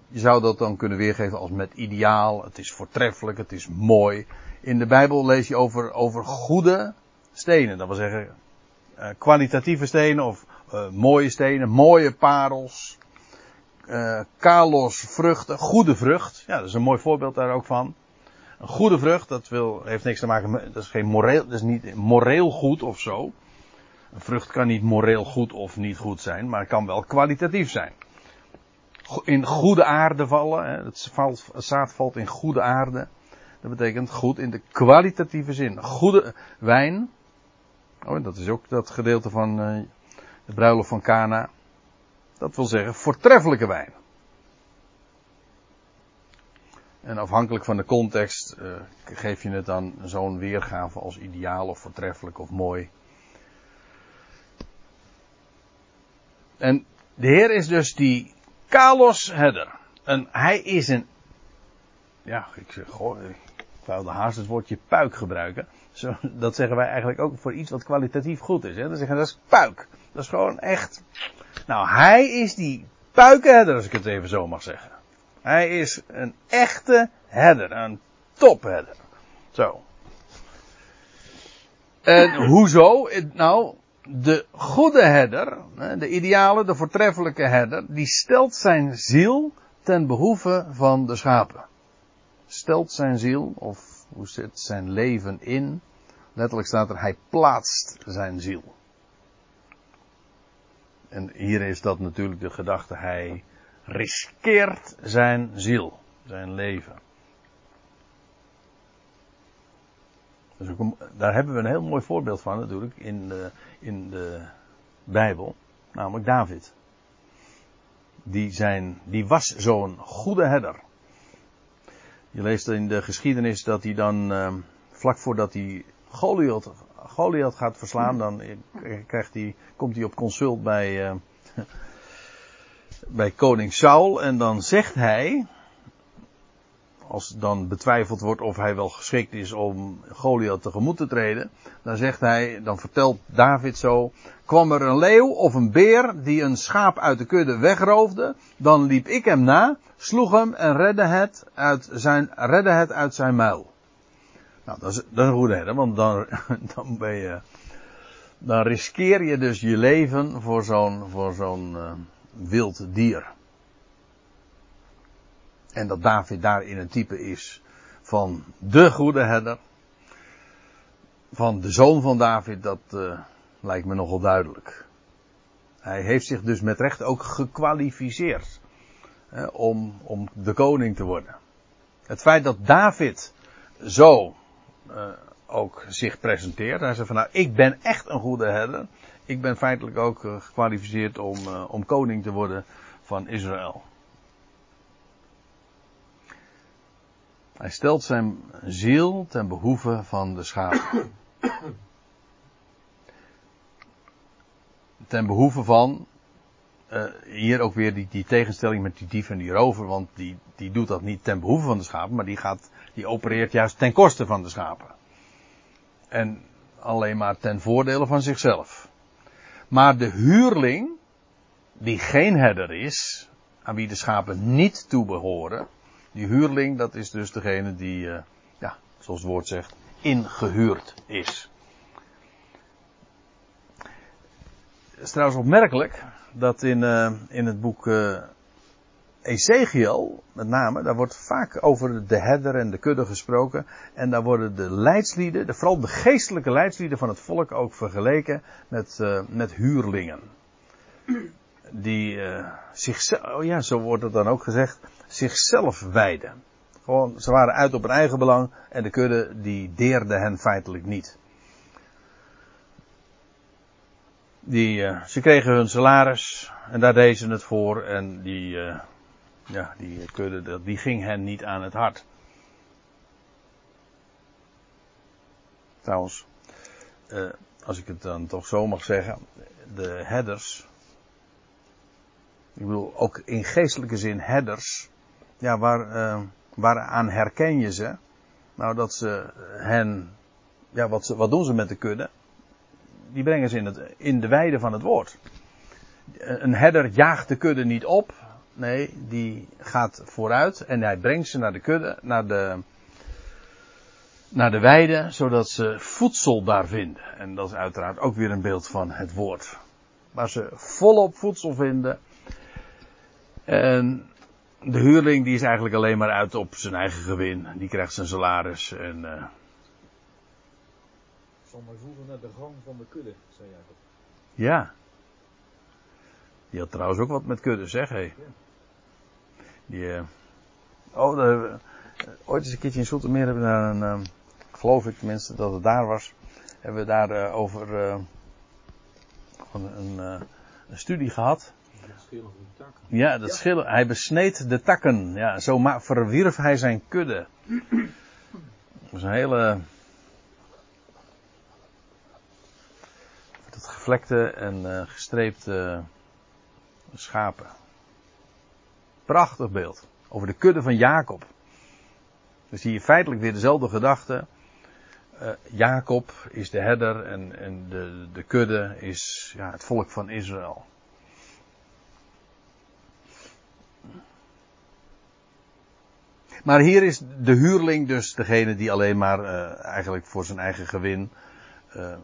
Je zou dat dan kunnen weergeven als met ideaal. Het is voortreffelijk, het is mooi. In de Bijbel lees je over, over goede stenen. Dat wil zeggen uh, kwalitatieve stenen of mooie stenen, mooie parels. kalos vruchten, goede vrucht. Ja, dat is een mooi voorbeeld daar ook van. Een goede vrucht, dat wil, heeft niks te maken met, dat is geen moreel, dat is niet moreel goed of zo. Een vrucht kan niet moreel goed of niet goed zijn, maar kan wel kwalitatief zijn. In goede aarde vallen, hè, het zaad valt in goede aarde. Dat betekent goed in de kwalitatieve zin. Goede wijn. Oh, dat is ook dat gedeelte van de bruiloft van Cana. Dat wil zeggen voortreffelijke wijn. En afhankelijk van de context uh, geef je het dan zo'n weergave als ideaal of voortreffelijk of mooi. En de Heer is dus die Kalos Herder. En hij is een. Ja, ik zeg, goh, de haast het woordje puik gebruiken. Zo, dat zeggen wij eigenlijk ook voor iets wat kwalitatief goed is. Hè? Dan zeggen dat is puik. Dat is gewoon echt. Nou, hij is die puikenherder, als ik het even zo mag zeggen. Hij is een echte herder, een topherder. Zo. En hoezo? Nou, de goede herder, de ideale, de voortreffelijke herder, die stelt zijn ziel ten behoeve van de schapen. Stelt zijn ziel, of hoe zit zijn leven in? Letterlijk staat er, hij plaatst zijn ziel. En hier is dat natuurlijk de gedachte, hij riskeert zijn ziel, zijn leven. Dus daar hebben we een heel mooi voorbeeld van natuurlijk in de, in de Bijbel, namelijk David. Die, zijn, die was zo'n goede herder. Je leest in de geschiedenis dat hij dan, uh, vlak voordat hij Goliath, Goliath gaat verslaan, dan krijgt hij, komt hij op consult bij, uh, bij koning Saul. En dan zegt hij, als dan betwijfeld wordt of hij wel geschikt is om Goliath tegemoet te treden, dan zegt hij, dan vertelt David zo, kwam er een leeuw of een beer die een schaap uit de kudde wegroofde, dan liep ik hem na, sloeg hem en redde het uit zijn, redde het uit zijn muil. Nou, dat is, dat een goede herder, want dan, dan ben je, dan riskeer je dus je leven voor zo'n, voor zo'n uh, wild dier. En dat David daarin een type is van de goede herder. Van de zoon van David, dat uh, lijkt me nogal duidelijk. Hij heeft zich dus met recht ook gekwalificeerd hè, om, om de koning te worden. Het feit dat David zo uh, ook zich presenteert. Hij zegt van nou, ik ben echt een goede herder. Ik ben feitelijk ook uh, gekwalificeerd om, om koning te worden van Israël. Hij stelt zijn ziel ten behoeve van de schapen. ten behoeve van, uh, hier ook weer die, die, tegenstelling met die dief en die rover, want die, die doet dat niet ten behoeve van de schapen, maar die, gaat, die opereert juist ten koste van de schapen. En alleen maar ten voordele van zichzelf. Maar de huurling, die geen herder is, aan wie de schapen niet toebehoren, die huurling, dat is dus degene die, uh, ja, zoals het woord zegt, ingehuurd is. Het is trouwens opmerkelijk dat in, uh, in het boek uh, Ezekiel, met name, daar wordt vaak over de herder en de kudde gesproken. En daar worden de leidslieden, de, vooral de geestelijke leidslieden van het volk ook vergeleken met, met huurlingen. Die zichzelf, oh ja, zo wordt het dan ook gezegd, zichzelf wijden. Gewoon, ze waren uit op hun eigen belang en de kudde die deerde hen feitelijk niet. Die, uh, ze kregen hun salaris en daar deden ze het voor en die, uh, ja, die kudde, die ging hen niet aan het hart. Trouwens, uh, als ik het dan toch zo mag zeggen, de herders, ik bedoel ook in geestelijke zin herders, ja, waar, uh, waaraan herken je ze? Nou, dat ze hen, ja, wat, ze, wat doen ze met de kudde? Die brengen ze in, het, in de weide van het woord. Een herder jaagt de kudde niet op. Nee, die gaat vooruit en hij brengt ze naar de kudde, naar de, naar de weide, zodat ze voedsel daar vinden. En dat is uiteraard ook weer een beeld van het woord. Waar ze volop voedsel vinden. En de huurling die is eigenlijk alleen maar uit op zijn eigen gewin. Die krijgt zijn salaris en... Uh... Zal maar voelen naar de gang van de kudde, zei Jacob. Ja. Die had trouwens ook wat met kudde, zeg hé. Ja. Die, uh... Oh, daar... ooit eens een keertje in Zoetermeer hebben we daar een, uh, geloof ik tenminste dat het daar was, hebben we daar over uh, een, een, studie gehad. Ja, dat schillen. Hij besneed de takken. Ja, zo verwierf hij zijn kudde. Dat is een hele. Het gevlekte en gestreepte schapen. Prachtig beeld. Over de kudde van Jacob. Dus zie je feitelijk weer dezelfde gedachte. Uh, Jacob is de herder en, en de, de kudde is ja, het volk van Israël. Maar hier is de huurling dus degene die alleen maar uh, eigenlijk voor zijn eigen gewin uh,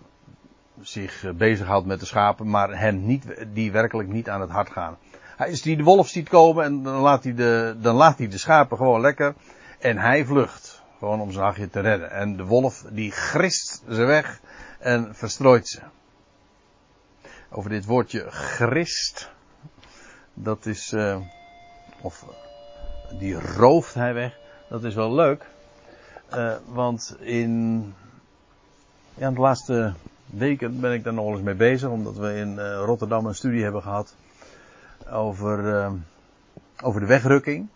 zich bezighoudt met de schapen, maar hen niet, die werkelijk niet aan het hart gaan. Hij is die de wolf ziet komen en dan laat hij de, dan laat hij de schapen gewoon lekker. En hij vlucht. Gewoon om zijn hachje te redden. En de wolf die grist ze weg en verstrooit ze. Over dit woordje grist. Dat is, uh, of die rooft hij weg. Dat is wel leuk. Uh, want in, ja, de laatste weken ben ik daar nog eens mee bezig. Omdat we in uh, Rotterdam een studie hebben gehad over, uh, over de wegrukking.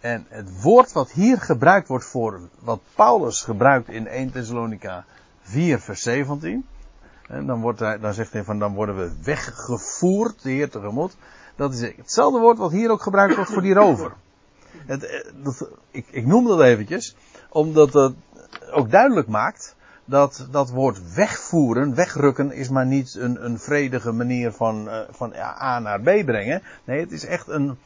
En het woord wat hier gebruikt wordt voor wat Paulus gebruikt in 1 Thessalonica 4 vers 17. En dan, wordt hij, dan zegt hij van dan worden we weggevoerd, de Heer tegemoet. Dat is hetzelfde woord wat hier ook gebruikt wordt voor die rover. Het, eh, ik, ik noem dat eventjes, omdat het ook duidelijk maakt dat dat woord wegvoeren, wegrukken, is maar niet een, een vredige manier van, uh, van A naar B brengen. Nee, het is echt een,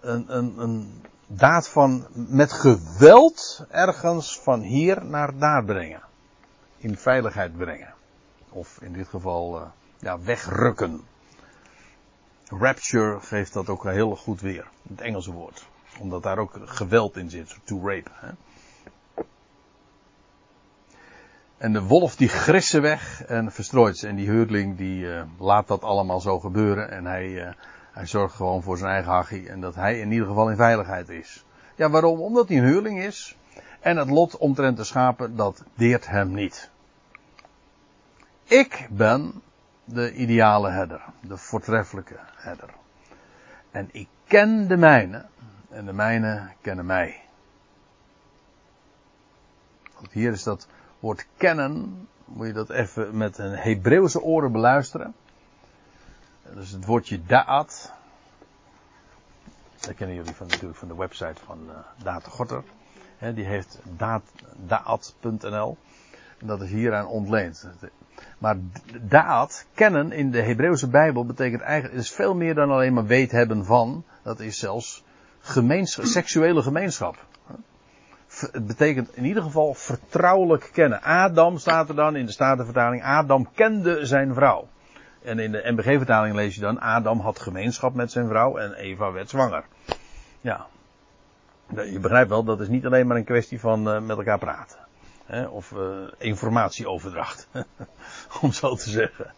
een, een, een daad van met geweld ergens van hier naar daar brengen. In veiligheid brengen. Of in dit geval uh, ja, wegrukken. Rapture geeft dat ook heel goed weer. Het Engelse woord. Omdat daar ook geweld in zit. To rape. Hè. En de wolf die grist ze weg en verstrooit ze. En die huurling die uh, laat dat allemaal zo gebeuren. En hij, uh, hij zorgt gewoon voor zijn eigen hachie. En dat hij in ieder geval in veiligheid is. Ja, waarom? Omdat hij een huurling is. En het lot omtrent de schapen, dat deert hem niet. Ik ben de ideale herder. De voortreffelijke herder. En ik ken de mijne. En de mijne kennen mij. Want hier is dat woord kennen, moet je dat even met een Hebreeuwse oren beluisteren. Dat is het woordje da'at. Dat kennen jullie van, natuurlijk van de website van uh, Data Gorter. die heeft da'at.nl. En dat is hieraan ontleend. Maar da'at, kennen in de Hebreeuwse Bijbel, betekent eigenlijk, is veel meer dan alleen maar weet hebben van. Dat is zelfs gemeenschap, seksuele gemeenschap het betekent in ieder geval vertrouwelijk kennen. Adam staat er dan in de Statenvertaling. Adam kende zijn vrouw. En in de MBG-vertaling lees je dan. Adam had gemeenschap met zijn vrouw en Eva werd zwanger. Ja. Je begrijpt wel, dat is niet alleen maar een kwestie van uh, met elkaar praten. Hè, of uh, informatieoverdracht. Om zo te zeggen.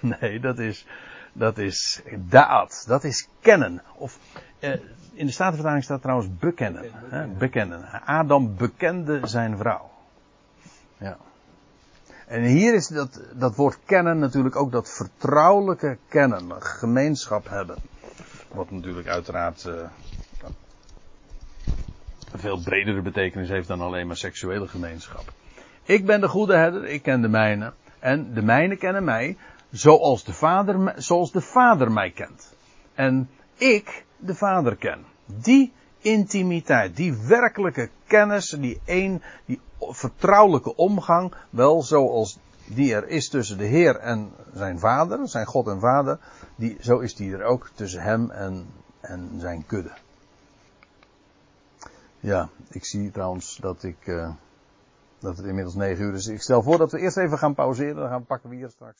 Nee, dat is, dat is daad. Dat is kennen. Of, uh, in de Statenvertaling staat trouwens bekennen. Hè, bekennen. Adam bekende zijn vrouw. Ja. En hier is dat, dat woord kennen natuurlijk ook dat vertrouwelijke kennen, gemeenschap hebben. Wat natuurlijk uiteraard uh, een veel bredere betekenis heeft dan alleen maar seksuele gemeenschap. Ik ben de goede herder, ik ken de mijne. En de mijne kennen mij, zoals de vader, zoals de vader mij kent. En ik de Vader ken. Die intimiteit, die werkelijke kennis, die een, die vertrouwelijke omgang, wel zoals die er is tussen de Heer en zijn Vader, zijn God en Vader, die, zo is die er ook tussen hem en, en zijn kudde. Ja, ik zie trouwens dat ik, uh, dat het inmiddels negen uur is. Ik stel voor dat we eerst even gaan pauzeren, dan gaan pakken we hier straks.